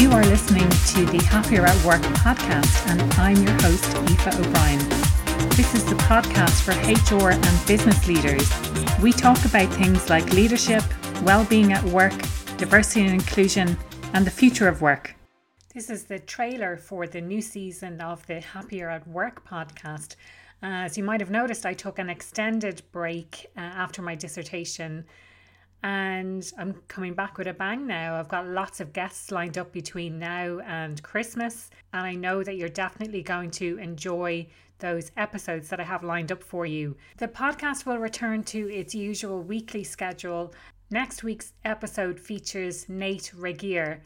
You are listening to the Happier at Work podcast, and I'm your host, Aoife O'Brien. This is the podcast for HR and business leaders. We talk about things like leadership, well-being at work, diversity and inclusion, and the future of work. This is the trailer for the new season of the Happier at Work podcast. As you might have noticed, I took an extended break uh, after my dissertation and I'm coming back with a bang now. I've got lots of guests lined up between now and Christmas, and I know that you're definitely going to enjoy those episodes that I have lined up for you. The podcast will return to its usual weekly schedule. Next week's episode features Nate Regier.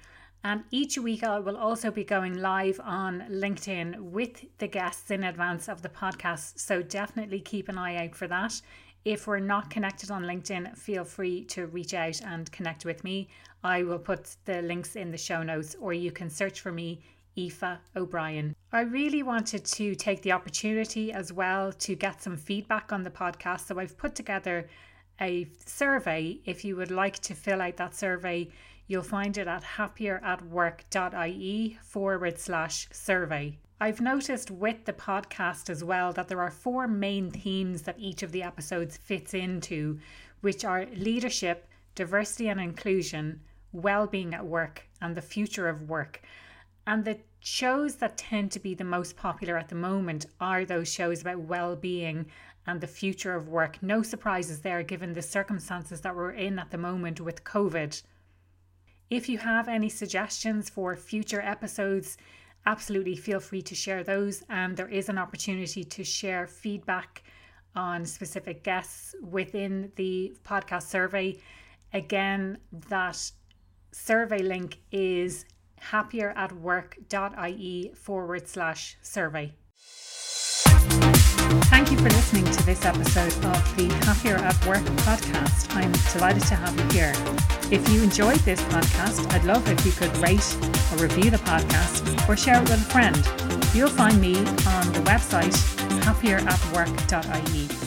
And each week, I will also be going live on LinkedIn with the guests in advance of the podcast. So definitely keep an eye out for that. If we're not connected on LinkedIn, feel free to reach out and connect with me. I will put the links in the show notes, or you can search for me, Aoife O'Brien. I really wanted to take the opportunity as well to get some feedback on the podcast. So I've put together a survey. If you would like to fill out that survey, you'll find it at happieratwork.ie forward slash survey. I've noticed with the podcast as well that there are four main themes that each of the episodes fits into, which are leadership, diversity and inclusion, well-being at work, and the future of work. And the shows that tend to be the most popular at the moment are those shows about well-being and the future of work. No surprises there given the circumstances that we're in at the moment with COVID. If you have any suggestions for future episodes, absolutely feel free to share those. And there is an opportunity to share feedback on specific guests within the podcast survey. Again, that survey link is happieratwork.ie forward slash survey. Thank you for listening to this episode of the Happier at Work podcast. I'm delighted to have you here. If you enjoyed this podcast, I'd love if you could rate or review the podcast or share it with a friend. You'll find me on the website happieratwork.ie.